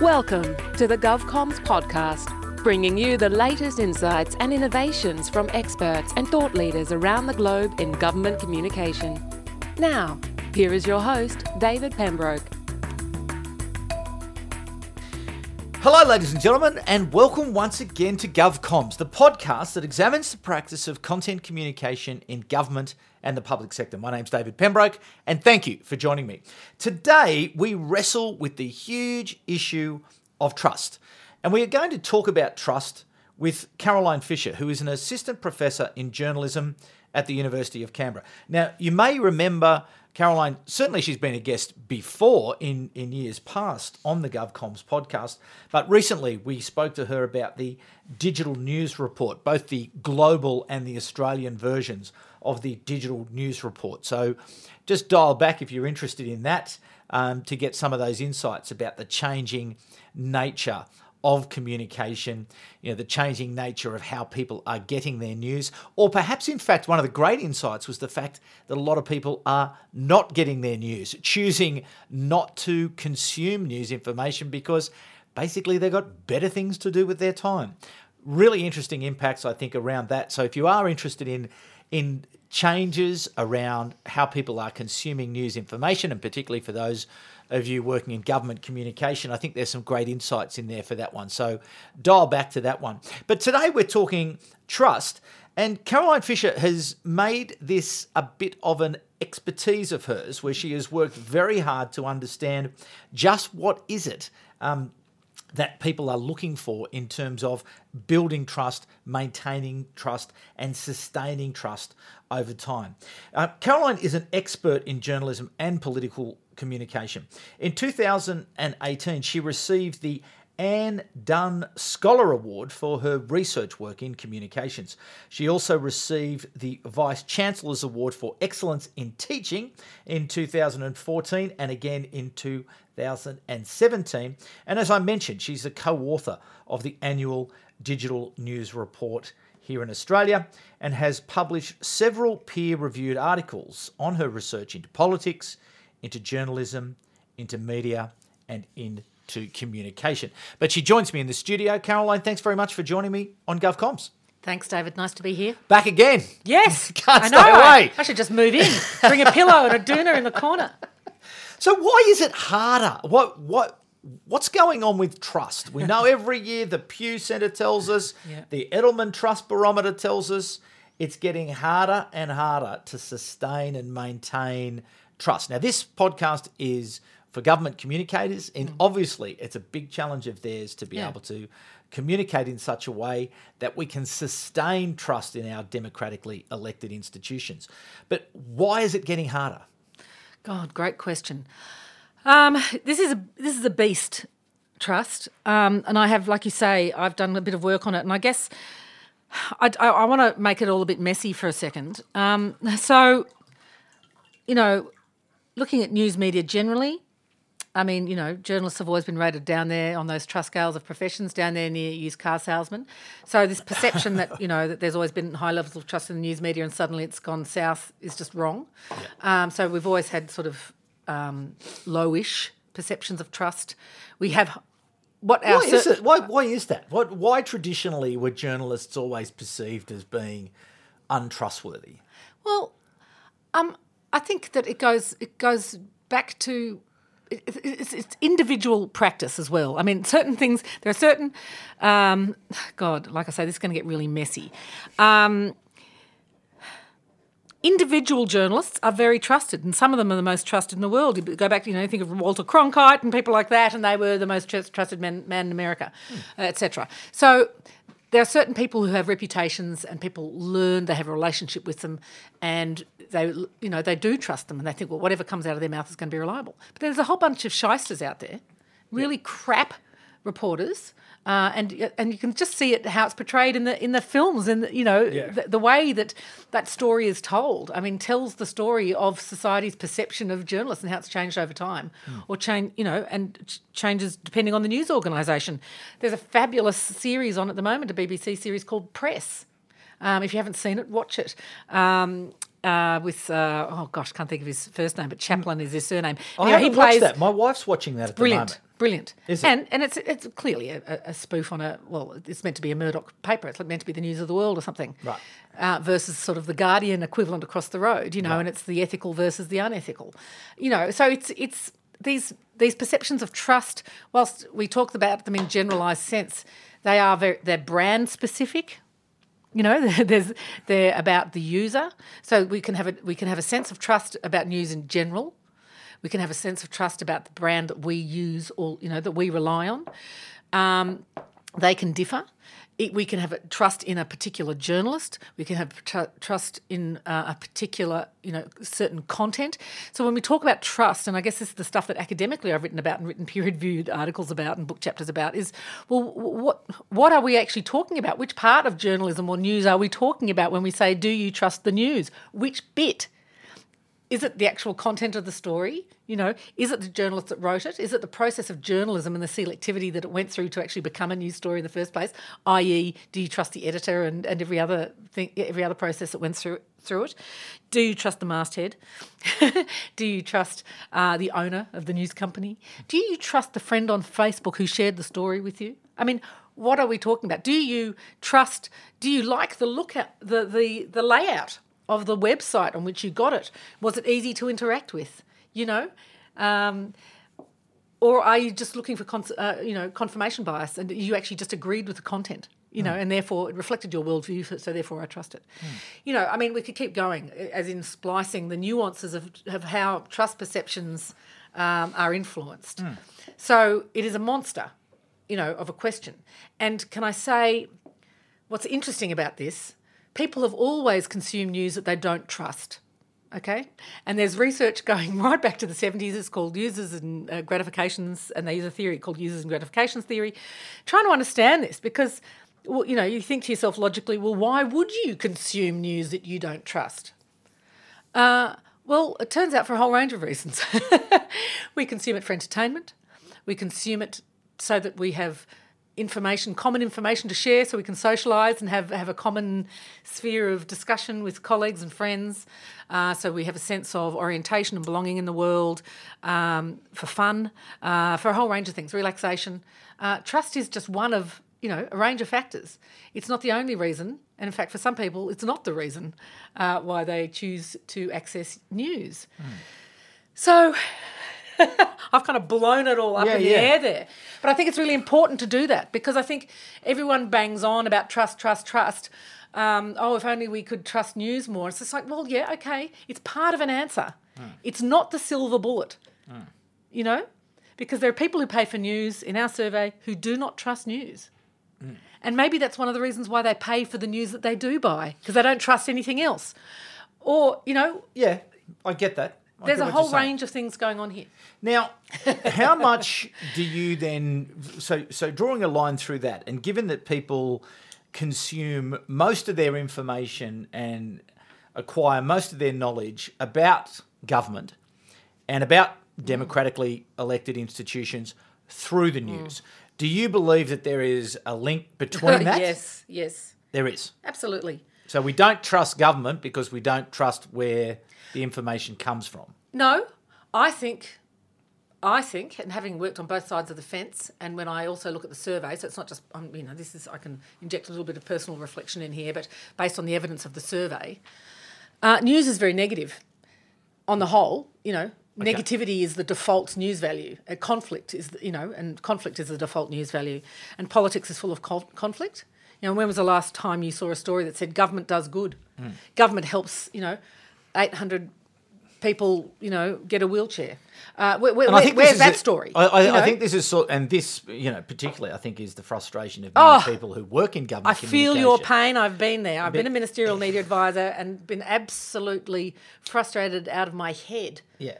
Welcome to the GovComs podcast, bringing you the latest insights and innovations from experts and thought leaders around the globe in government communication. Now, here is your host, David Pembroke. Hello, ladies and gentlemen, and welcome once again to GovComs, the podcast that examines the practice of content communication in government and the public sector. My name's David Pembroke, and thank you for joining me. Today, we wrestle with the huge issue of trust, and we are going to talk about trust with Caroline Fisher, who is an assistant professor in journalism at the University of Canberra. Now, you may remember Caroline, certainly she's been a guest before in, in years past on the GovComs podcast, but recently we spoke to her about the digital news report, both the global and the Australian versions of the digital news report. So just dial back if you're interested in that um, to get some of those insights about the changing nature of communication, you know, the changing nature of how people are getting their news. Or perhaps, in fact, one of the great insights was the fact that a lot of people are not getting their news, choosing not to consume news information because basically they've got better things to do with their time. Really interesting impacts, I think, around that. So if you are interested in in changes around how people are consuming news information, and particularly for those of you working in government communication. I think there's some great insights in there for that one. So dial back to that one. But today we're talking trust. And Caroline Fisher has made this a bit of an expertise of hers, where she has worked very hard to understand just what is it um, that people are looking for in terms of building trust, maintaining trust, and sustaining trust over time. Uh, Caroline is an expert in journalism and political communication. In 2018, she received the Anne Dunn Scholar Award for her research work in communications. She also received the Vice Chancellor's Award for Excellence in Teaching in 2014 and again in 2017. And as I mentioned, she's a co author of the annual Digital News Report here in Australia and has published several peer reviewed articles on her research into politics, into journalism, into media, and into communication. But she joins me in the studio. Caroline, thanks very much for joining me on GovComs. Thanks, David. Nice to be here. Back again. Yes. Can't I stay know. away. I should just move in, bring a pillow and a doona in the corner. So why is it harder? What what what's going on with trust? We know every year the Pew Centre tells us, Yeah. the Edelman Trust Barometer tells us it's getting harder and harder to sustain and maintain trust. Now this podcast is for government communicators and obviously it's a big challenge of theirs to be Mm. Yeah. able to communicate in such a way that we can sustain trust in our democratically elected institutions. But why is it getting harder? God, great question. Um, this is a this is a beast trust, um, and I have, like you say, I've done a bit of work on it, and I guess I, I, I want to make it all a bit messy for a second. Um, so, you know, looking at news media generally, I mean, you know, journalists have always been rated down there on those trust scales of professions, down there near used car salesmen. So this perception that you know that there's always been high levels of trust in the news media and suddenly it's gone south is just wrong. Um, so we've always had sort of um, lowish perceptions of trust. We have what our Why is it? Why, why is that? What, why traditionally were journalists always perceived as being untrustworthy? Well, um, I think that it goes it goes back to it's, it's individual practice as well. I mean, certain things there are certain. Um, God, like I say, this is going to get really messy. Um, individual journalists are very trusted, and some of them are the most trusted in the world. You go back, to, you know, think of Walter Cronkite and people like that, and they were the most trusted man, man in America, etc. So there are certain people who have reputations, and people learn they have a relationship with them, and they, you know, they do trust them, and they think, well, whatever comes out of their mouth is going to be reliable. But there's a whole bunch of shysters out there, really crap reporters. Uh, and and you can just see it how it's portrayed in the in the films and you know the, the way that that story is told. I mean, tells the story of society's perception of journalists and how it's changed over time, or change you know, and ch- changes depending on the news organisation. There's a fabulous series on at the moment, a BBC series called Press. Um, if you haven't seen it, watch it. Um, uh, with uh, oh gosh, can't think of his first name, but Chaplin is his surname. I Anyway, haven't watched that. My wife's watching that at brilliant. Brilliant. And and it's it's clearly a, a- spoof on a well, it's meant to be a Murdoch paper. It's meant to be the news of the world or something. Right. Uh, versus sort of the Guardian equivalent across the road, you know, and it's the ethical versus the unethical, you know. So it's it's these these perceptions of trust. Whilst we talk about them in generalised sense, they are very they're brand specific. You know, there's they're about the user. So we can have a we can have a sense of trust about news in general. We can have a sense of trust about the brand that we use or you know that we rely on. Um, they can differ. It, we can have a trust in a particular journalist. We can have tr- trust in uh, a particular, you know, certain content. So when we talk about trust, and I guess this is the stuff that academically I've written about and written peer-reviewed articles about and book chapters about, is well, what what are we actually talking about? Which part of journalism or news are we talking about when we say, do you trust the news? Which bit? Is it the actual content of the story? You know, is it the journalist that wrote it? Is it the process of journalism and the selectivity that it went through to actually become a news story in the first place? I.e., do you trust the editor and, and every other thing, every other process that went through through it? Do you trust the masthead? do you trust uh, the owner of the news company? Do you trust the friend on Facebook who shared the story with you? I mean, what are we talking about? Do you trust? Do you like the look at the the the layout of the website on which you got it? Was it easy to interact with? You know, um, or are you just looking for cons- uh, you know confirmation bias and you actually just agreed with the content? You know, and therefore it reflected your worldview, so therefore I trust it. You know, I mean, we could keep going, as in splicing the nuances of, of how trust perceptions um, are influenced. So it is a monster, you know, of a question. And can I say, what's interesting about this? People have always consumed news that they don't trust. Okay, and there's research going right back to the 70s. It's called users and uh, gratifications, and they use a theory called users and gratifications theory, trying to understand this because, well, you know, you think to yourself logically, well, why would you consume news that you don't trust? Uh, well, it turns out for a whole range of reasons. we consume it for entertainment. We consume it so that we have information, common information to share, so we can socialise and have, have a common sphere of discussion with colleagues and friends. Uh, so we have a sense of orientation and belonging in the world, um, for fun, uh, for a whole range of things, relaxation. Uh, trust is just one of you know a range of factors. It's not the only reason, and in fact, for some people, it's not the reason uh, why they choose to access news. So I've kind of blown it all up Yeah, in the yeah. air there. But I think it's really important to do that because I think everyone bangs on about trust, trust, trust. Um, oh, if only we could trust news more. It's just like, well, yeah, okay. It's part of an answer. Hmm. It's not the silver bullet, hmm. you know? Because there are people who pay for news in our survey who do not trust news. Hmm. And maybe that's one of the reasons why they pay for the news that they do buy because they don't trust anything else. Or, you know, Yeah, I get that. There's a whole range of things going on here. Now, how much do you then so so drawing a line through that and given that people consume most of their information and acquire most of their knowledge about government and about mm. democratically elected institutions through the mm. news. Do you believe that there is a link between that? yes, yes, There is. absolutely. So we don't trust government because we don't trust where the information comes from. No, I think, I think, and having worked on both sides of the fence, and when I also look at the survey, so it's not just, um, you know, this is I can inject a little bit of personal reflection in here, but based on the evidence of the survey, uh, news is very negative on the whole. You know, negativity is the default news value. Uh, conflict is, you know, and conflict is the default news value, and politics is full of conflict. You know, when was the last time you saw a story that said government does good, government helps, you know, eight hundred people, you know, get a wheelchair. Uh, where, where, And I think this where's that a- story? I, I, you know? I think this is sort, and this, you know, particularly, I think is the frustration of many Oh, people who work in government. I feel your pain. I've been there. I've been a ministerial media advisor and been absolutely frustrated out of my head Yeah,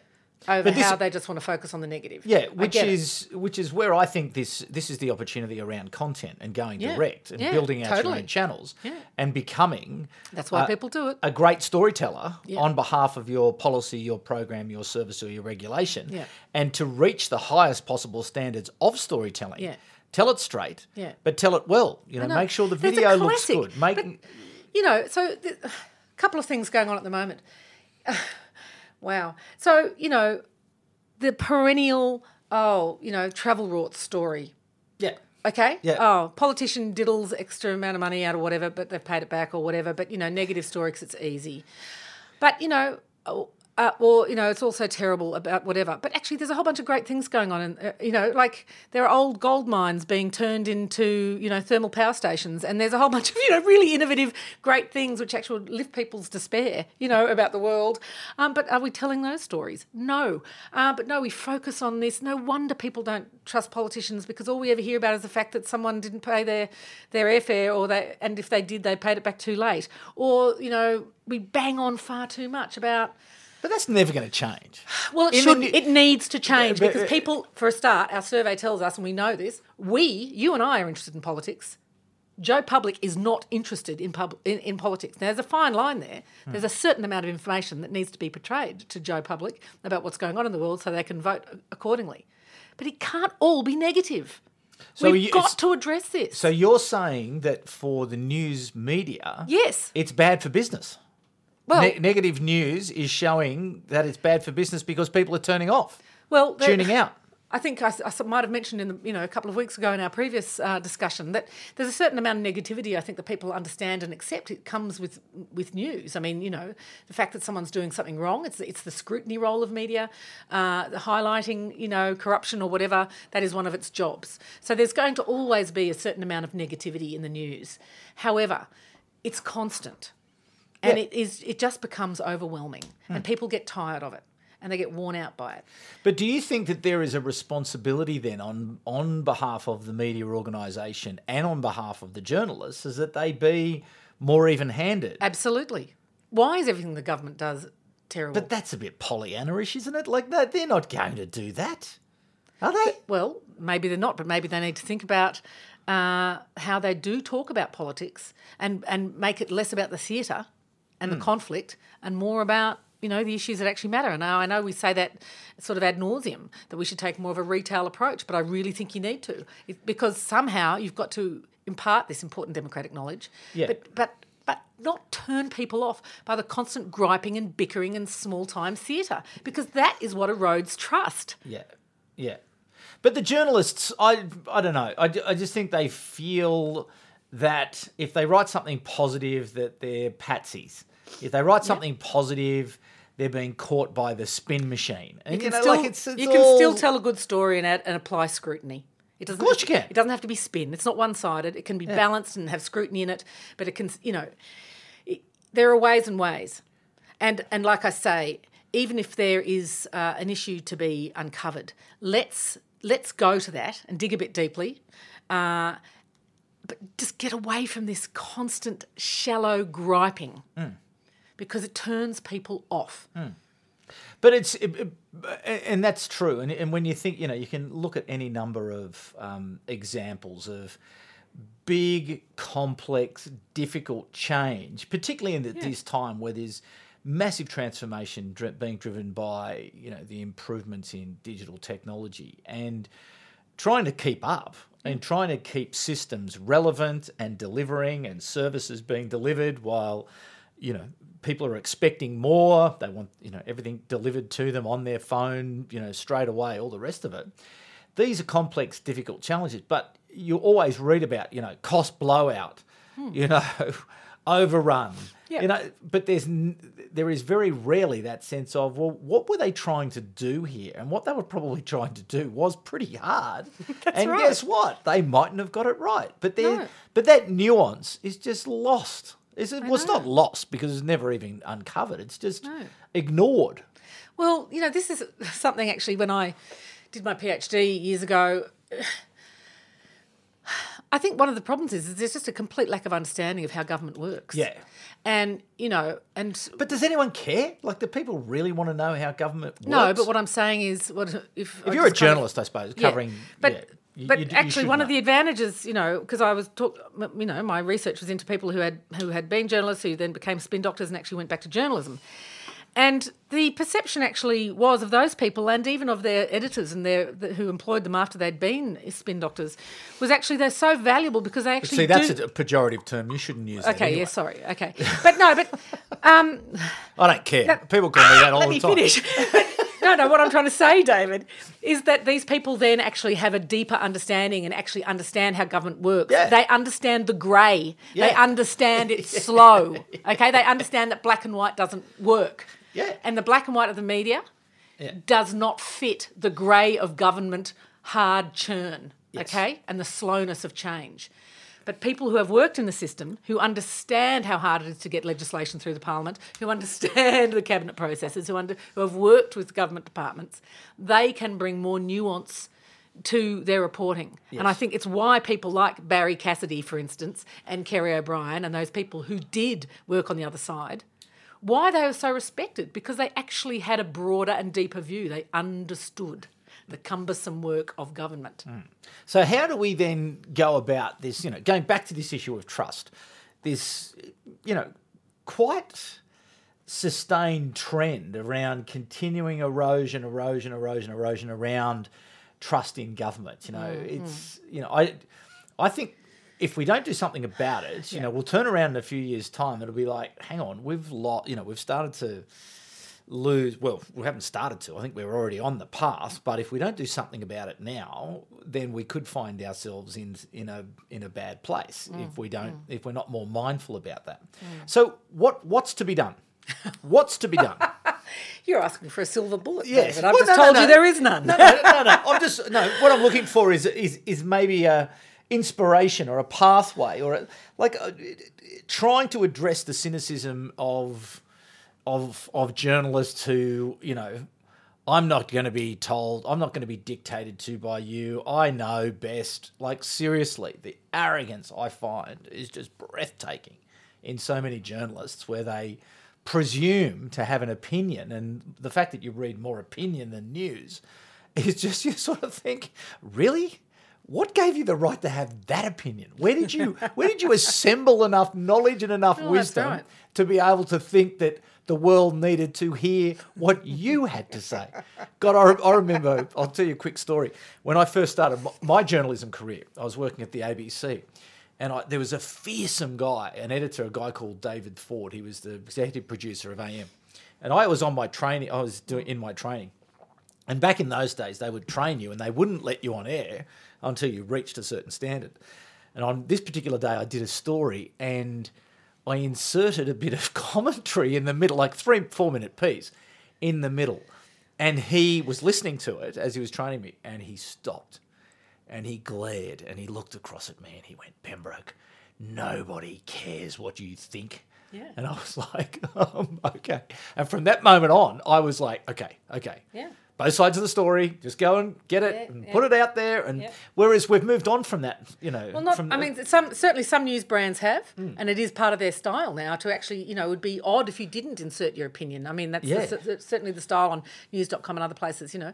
over But this- how they just want to focus on the negative. yeah, which get it. is which is where I think this this is the opportunity around content and going Yeah, direct and yeah, building out your own channels Yeah. and becoming That's why uh, people do it. a great storyteller on behalf of your policy, your program, your service, or your regulation, Yeah. and to reach the highest possible standards of storytelling. Yeah. Tell it straight, Yeah. but tell it well. You know, know. make sure the video looks good. Make but- you know, so a couple of things going on at the moment. Wow. So, you know, the perennial oh, you know, travel rort's story. Yeah. Okay. Yeah. Oh, politician diddles extra amount of money out or whatever, but they've paid it back or whatever. But you know, negative story because it's easy. But you know, uh, or you know, it's also terrible about whatever. But actually, there's a whole bunch of great things going on, and uh, you know, like there are old gold mines being turned into you know thermal power stations, and there's a whole bunch of you know really innovative, great things which actually lift people's despair, you know, about the world. Um, but are we telling those stories? No. Uh, but no, we focus on this. No wonder people don't trust politicians because all we ever hear about is the fact that someone didn't pay their their airfare, or they and if they did, they paid it back too late, or you know, we bang on far too much about. But that's never going to change. Well, it should. it needs to change but- because people, for a start, our survey tells us, and we know this. We, you and I, are interested in politics. Joe Public is not interested in, pub, in, in politics. Now, there's a fine line there. Hmm. There's a certain amount of information that needs to be portrayed to Joe Public about what's going on in the world so they can vote accordingly. But it can't all be negative. So We've you- got to address this. So you're saying that for the news media, yes. it's bad for business. Well, Ne- negative news is showing that it's bad for business because people are turning off, well, tuning out. I think I, I might have mentioned in the, you know a couple of weeks ago in our previous uh, discussion that there's a certain amount of negativity I think that people understand and accept. It comes with with news. I mean, you know, the fact that someone's doing something wrong. It's it's the scrutiny role of media, uh, the highlighting you know corruption or whatever. That is one of its jobs. So there's going to always be a certain amount of negativity in the news. However, it's constant, and Yeah. it is it just becomes overwhelming, and people get tired of it. And they get worn out by it. But do you think that there is a responsibility then on on behalf of the media organisation and on behalf of the journalists is that they be more even-handed? Absolutely. Why is everything the government does terrible? But that's a bit Pollyanna-ish, isn't it? Like that, they're not going to do that, are they? well, maybe they're not, but maybe they need to think about uh, how they do talk about politics and, and make it less about the theatre and Hmm. the conflict and more about you know the issues that actually matter. Now I know we say that sort of ad nauseum that we should take more of a retail approach, but I really think you need to it, because somehow you've got to impart this important democratic knowledge. Yeah. But but but not turn people off by the constant griping and bickering and small time theatre because that is what erodes trust. Yeah, yeah. But the journalists, I, I don't know. I, I just think they feel that if they write something positive, that they're patsies. If they write something positive, they're being caught by the spin machine. And you, can know, still, like it's, it's you can still tell a good story and and apply scrutiny. It doesn't. Of course you can. It doesn't have to be spin. It's not one-sided. It can be balanced and have scrutiny in it, but it can, you know, it, there are ways and ways, and and like I say, even if there is uh, an issue to be uncovered, let's let's go to that and dig a bit deeply. Uh, but just get away from this constant shallow griping because it turns people off. But it's, it, it- and that's true. And, and when you think, you know, you can look at any number of um, examples of big, complex, difficult change, particularly in the, this time where there's massive transformation dri- being driven by, you know, the improvements in digital technology and trying to keep up and trying to keep systems relevant and delivering and services being delivered while you know people are expecting more they want you know everything delivered to them on their phone you know straight away all the rest of it. These are complex difficult challenges but you always read about you know cost blowout hmm. you know overrun Yeah. you know but there's there is very rarely that sense of well what were they trying to do here and what they were probably trying to do was pretty hard and right. guess what they mightn't have got it right but there No. but that nuance is just lost is it well it's not lost because it's never even uncovered it's just No. ignored Well, you know, this is something actually when I did my PhD years ago. I think one of the problems is, is there's just a complete lack of understanding of how government works. Yeah. And, you know, and but does anyone care like do people really want to know how government works no, but what I'm saying is, what if if you're a journalist i suppose covering but yeah, you- but you- you actually one of the advantages, you know, because I was talk, you know, my research was into people who had who had been journalists who then became spin doctors and actually went back to journalism. And the perception actually was of those people, and even of their editors and their the, who employed them after they'd been spin doctors, was actually they're so valuable because they actually see that's do, a pejorative term you shouldn't use that okay. anyway. Yeah, sorry. Okay, but no, but um, i don't care people call me that all let the me time finish. no, no. What I'm trying to say, David, is that these people then actually have a deeper understanding and actually understand how government works. Yeah. They understand the grey. Yeah. They understand it's slow. Okay, they understand that black and white doesn't work. Yeah. And the black and white of the media Yeah. does not fit the grey of government hard churn. Yes. Okay, and the slowness of change. But people who have worked in the system, who understand how hard it is to get legislation through the parliament, who understand the cabinet processes, who, under, who have worked with government departments, they can bring more nuance to their reporting. And I think it's why people like Barrie Cassidy, for instance, and Kerry O'Brien, and those people who did work on the other side, why they were so respected because they actually had a broader and deeper view. They understood the cumbersome work of government. Hmm. So how do we then go about this? You know, going back to this issue of trust, this you know quite sustained trend around continuing erosion, erosion, erosion, erosion around trust in government. You know, mm-hmm. it's you know I I think. If we don't do something about it, you know, we'll turn around in a few years' time. It'll be like, hang on, we've lost. You know, we've started to lose. Well, we haven't started to. I think we're already on the path. But if we don't do something about it now, then we could find ourselves in in a in a bad place mm. if we don't mm. if we're not more mindful about that. Mm. So what what's to be done? What's to be done? You're asking for a silver bullet, Yes. David. I've Well, just no, no, told no. you there is none. no, no, no, no. I'm just no. What I'm looking for is is is maybe a inspiration or a pathway or a, like uh trying to address the cynicism of of of journalists who you know. I'm not going to be told. I'm not going to be dictated to by you. I know best. Like seriously, the arrogance I find is just breathtaking in so many journalists, where they presume to have an opinion, and the fact that you read more opinion than news is just you sort of think, really, what gave you the right to have that opinion? Where did you where did you assemble enough knowledge and enough oh, Well, wisdom right. to be able to think that the world needed to hear what you had to say? God, I, I remember. I'll tell you a quick story. When I first started my, my journalism career, I was working at the ABC. And I, there was a fearsome guy, an editor, a guy called David Ford. He was the executive producer of AM. And I was on my training, I was doing in my training. And back in those days, they would train you and they wouldn't let you on air until you reached a certain standard. And on this particular day, I did a story and I inserted a bit of commentary in the middle, like three, four minute piece in the middle. And he was listening to it as he was training me and he stopped and he glared and he looked across at me and he went, Pembroke, nobody cares what you think. Yeah. And I was like, um, okay. And from that moment on, I was like, okay, okay. Yeah. Both sides of the story, just go and get it Yeah, and yeah. put it out there. And Yeah. whereas we've moved on from that, you know. Well, not. from, I mean, some certainly some news brands have, Hmm. and it is part of their style now to actually, you know, it would be odd if you didn't insert your opinion. I mean, that's the- certainly the style on News.com and other places, you know.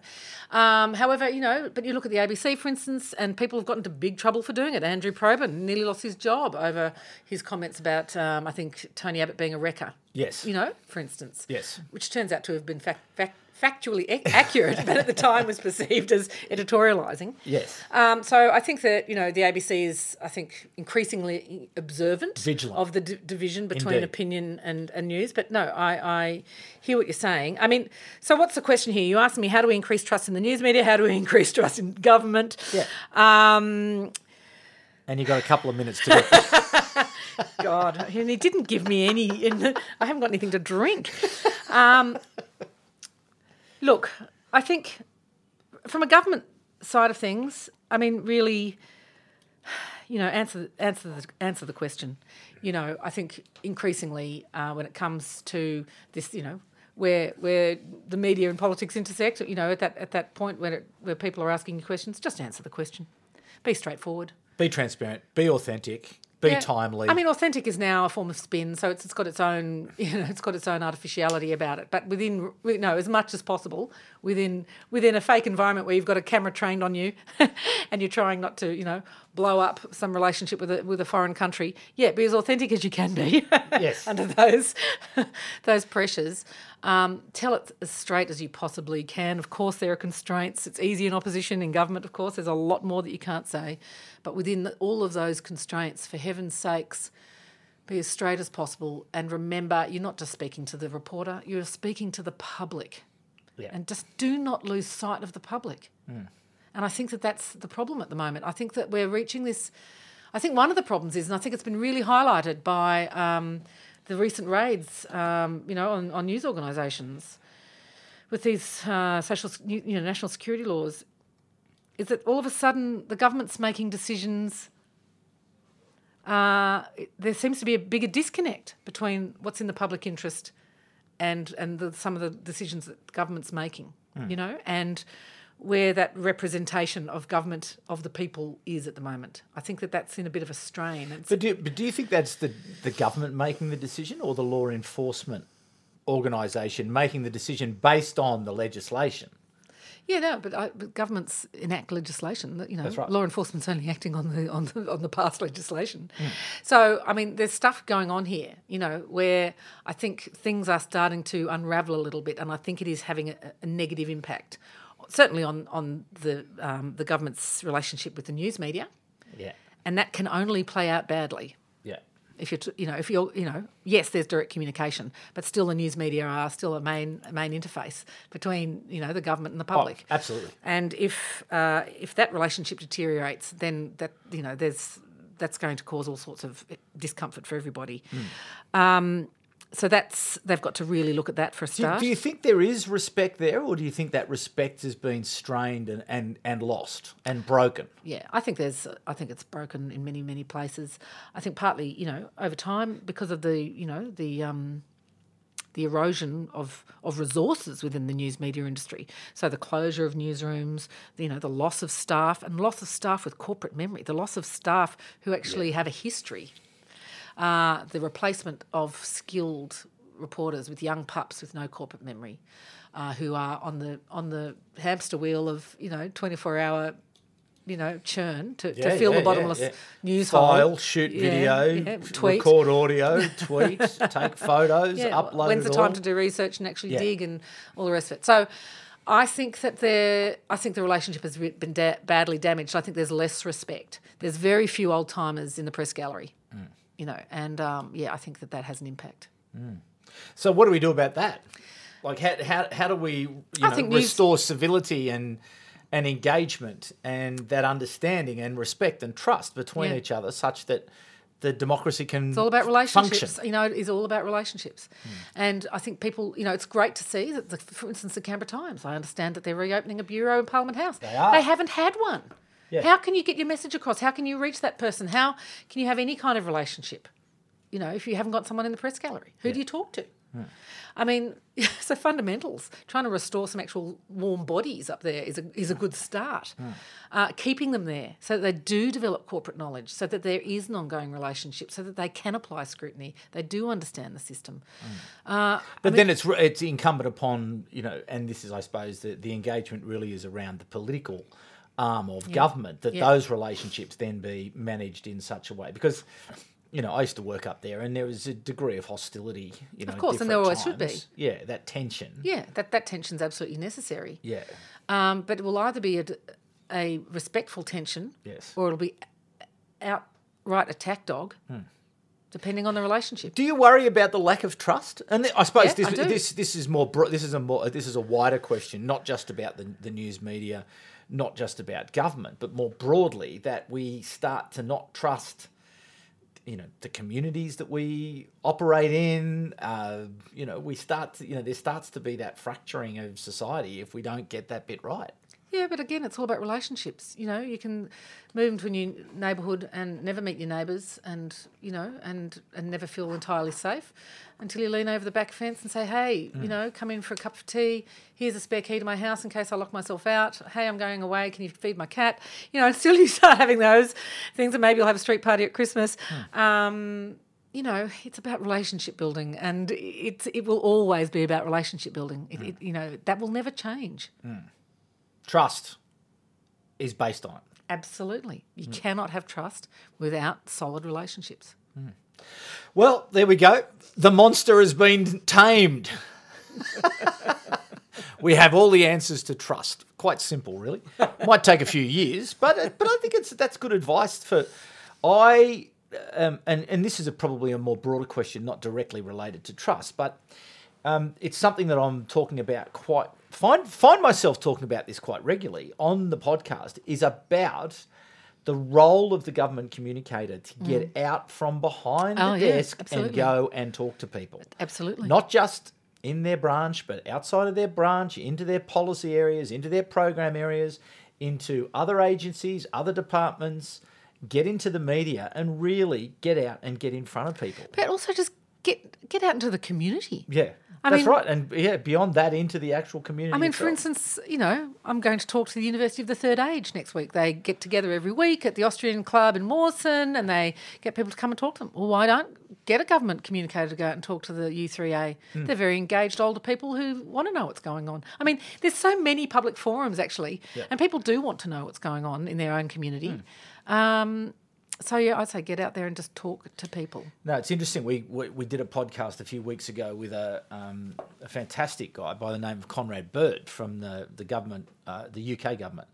Um, however, you know, but you look at the ABC, for instance, and people have gotten into big trouble for doing it. Andrew Probyn nearly lost his job over his comments about, um, I think, Tony Abbott being a wrecker. Yes. You know, for instance. Yes. Which turns out to have been fact, fact, factually ac- accurate, but at the time was perceived as editorialising. Yes. Um, so I think that you know the ABC is, I think, increasingly observant, Vigilant. of the d- division between Indeed. opinion and, and news. But no, I, I hear what you're saying. I mean, so what's the question here? You asked me how do we increase trust in the news media? How do we increase trust in government? Yeah. Um, And you've got a couple of minutes to do it. God, and he didn't give me any. In, I haven't got anything to drink. Um, look, I think from a government side of things, I mean, really, you know, answer answer the answer the question. You know, I think increasingly uh, when it comes to this, you know, where where the media and politics intersect, you know, at that at that point where it, where people are asking you questions, just answer the question. Be straightforward. Be transparent, be authentic, be Yeah. timely. I mean, authentic is now a form of spin, so it's, it's got its own, you know, it's got its own artificiality about it. But within, you know, as much as possible within within a fake environment where you've got a camera trained on you, and you're trying not to, you know, blow up some relationship with a with a foreign country. Yeah, be as authentic as you can be. Yes. under those those pressures. Um, tell it as straight as you possibly can. Of course, there are constraints. It's easy in opposition. In government, of course, there's a lot more that you can't say. But within the, all of those constraints, for heaven's sakes, be as straight as possible. And remember, you're not just speaking to the reporter, you're speaking to the public. Yeah. and just do not lose sight of the public. And I think that that's the problem at the moment. I think that we're reaching this. I think one of the problems is, and I think it's been really highlighted by um, the recent raids, um, you know, on, on news organisations with these uh, social, you know, national security laws, is that all of a sudden the government's making decisions. Uh, there seems to be a bigger disconnect between what's in the public interest and and the, some of the decisions that government's making, you know, and where that representation of government of the people is at the moment. I think that that's in a bit of a strain. It's, But do, but do you think that's the, the government making the decision or the law enforcement organisation making the decision based on the legislation? yeah, no, but, I, but governments enact legislation. You know, That's right. law enforcement's only acting on the on the on the past legislation. Hmm. So I mean, there's stuff going on here. You know, where I think things are starting to unravel a little bit, and I think it is having a, a negative impact. Certainly on on the um, the government's relationship with the news media. Yeah. and that can only play out badly Yeah. if you're t- you know if you're you know yes there's direct communication but still the news media are still a main a main interface between you know the government and the public absolutely. and if uh, if that relationship deteriorates then that you know there's that's going to cause all sorts of discomfort for everybody um, so that's they've got to really look at that for a Do, start do you think there is respect there, or do you think that respect has been strained and, and, and lost and broken? Yeah, I think there's. I think it's broken in many many places. I think partly, you know, over time because of the, you know, the um, the erosion of of resources within the news media industry. So the closure of newsrooms, you know, the loss of staff and loss of staff with corporate memory, the loss of staff who actually have a history, uh, the replacement of skilled reporters with young pups with no corporate memory, uh, who are on the on the hamster wheel of you know twenty four hour. You know, churn to, to fill yeah, the bottomless yeah, yeah. news File, hole. shoot Yeah, video, yeah, tweet. record audio, tweet, take photos, Yeah, upload when's the time all. to do research and actually Yeah. dig and all the rest of it. So, I think that there, I think the relationship has been da- badly damaged. I think there's less respect. There's very few old timers in the press gallery. You know, and um, yeah, I think that that has an impact. So what do we do about that? Like how how, how do we you I know, think news- restore civility and and engagement and that understanding and respect and trust between Yeah. each other such that the democracy can It's all about relationships. function. You know, it is all about relationships. And I think people, you know, it's great to see that, the, for instance, the Canberra Times, I understand that they're reopening a bureau in Parliament House. They are. They haven't had one. Yeah. How can you get your message across? How can you reach that person? How can you have any kind of relationship? You know, if you haven't got someone in the press gallery, who do you talk to? I mean, so fundamentals. Trying to restore some actual warm bodies up there is a is a good start. Uh, keeping them there so that they do develop corporate knowledge, so that there is an ongoing relationship, so that they can apply scrutiny. They do understand the system. Uh, But then it's it's incumbent upon you know, and this is I suppose the the engagement really is around the political arm of government that Yeah. those relationships then be managed in such a way because. You know, I used to work up there, and there was a degree of hostility. You know, Of course, and there always should be. Yeah, that tension. yeah, that that tension's absolutely necessary. Yeah. Um, but it will either be a respectful tension, Yes. or it'll be outright attack dog, Hmm. depending on the relationship. Do you worry about the lack of trust? And th- I suppose Yeah, this, I this this is more bro- this is a more this is a wider question, not just about the, the news media, not just about government, but more broadly that we start to not trust, you know, the communities that we operate in. Uh, you know, we start to you know there starts to be that fracturing of society if we don't get that bit right. Yeah, but again, it's all about relationships. You know, you can move into a new neighbourhood and never meet your neighbours, and you know, and and never feel entirely safe until you lean over the back fence and say, "Hey, Mm. you know, come in for a cup of tea. Here's a spare key to my house in case I lock myself out. Hey, I'm going away. Can you feed my cat?" You know, until you start having those things, and maybe you'll have a street party at Christmas. Hmm. Um, you know, it's about relationship building, and it it will always be about relationship building. It, it, you know, that will never change. Trust is based on it. Absolutely. You Hmm. cannot have trust without solid relationships. Well, there we go. The monster has been tamed. we have all the answers to trust. Quite simple, really. Might take a few years, but uh, but I think it's that's good advice for. I um, and and this is a, probably a more broader question, not directly related to trust, but um, it's something that I'm talking about quite find find myself talking about this quite regularly on the podcast is about the role of the government communicator to get out from behind Mm. Oh, the yeah, desk and go and talk to people. Absolutely. Not just in their branch, but outside of their branch, into their policy areas, into their program areas, into other agencies, other departments, get into the media and really get out and get in front of people. But also just get get out into the community. Yeah. I that's mean- right. And yeah, beyond that into the actual community. I mean, for instance, you know, I'm going to talk to the University of the Third Age next week. They get together every week at the Austrian Club in Mawson and they get people to come and talk to them. Well, why don't get a government communicator to go out and talk to the U3A? Hmm. They're very engaged older people who want to know what's going on. I mean, there's so many public forums actually, and people do want to know what's going on in their own community. Hmm. Um, so, yeah, I'd say get out there and just talk to people. No, it's interesting. We, we we did a podcast a few weeks ago with a um, a fantastic guy by the name of Conrad Bird from the the government, uh, the UK government,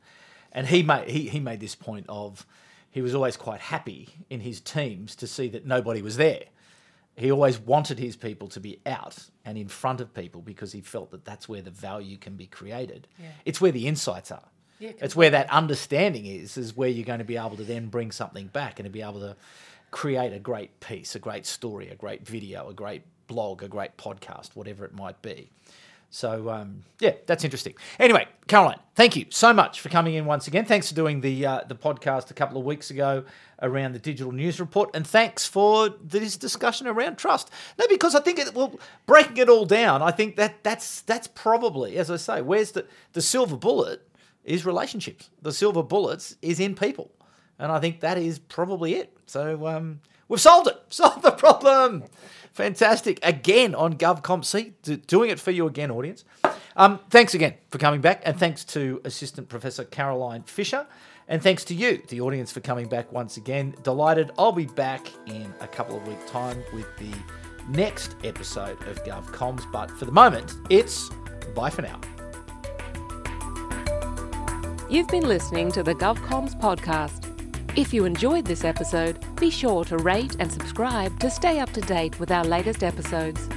and he made he, he made this point of he was always quite happy in his teams to see that nobody was there. He always wanted his people to be out and in front of people because he felt that that's where the value can be created. It's where the insights are. Yeah, it's where that understanding is, is where you're going to be able to then bring something back and to be able to create a great piece, a great story, a great video, a great blog, a great podcast, whatever it might be. So um, yeah, that's interesting. Anyway, Caroline, thank you so much for coming in once again. Thanks for doing the uh, the podcast a couple of weeks ago around the digital news report, and thanks for this discussion around trust. No, because I think it well breaking it all down. I think that that's that's probably, as I say, where's the the silver bullet is relationships. The silver bullets is in people, and I think that is probably it. So um, we've solved it. Solved the problem. Fantastic. Again on GovComs. See, doing it for you again, audience. Um, thanks again for coming back, and thanks to Assistant Professor Caroline Fisher, and thanks to you, the audience, for coming back once again. Delighted. I'll be back in a couple of weeks' time with the next episode of GovComs, but for the moment, it's bye for now. You've been listening to the GovComs podcast. If you enjoyed this episode, be sure to rate and subscribe to stay up to date with our latest episodes.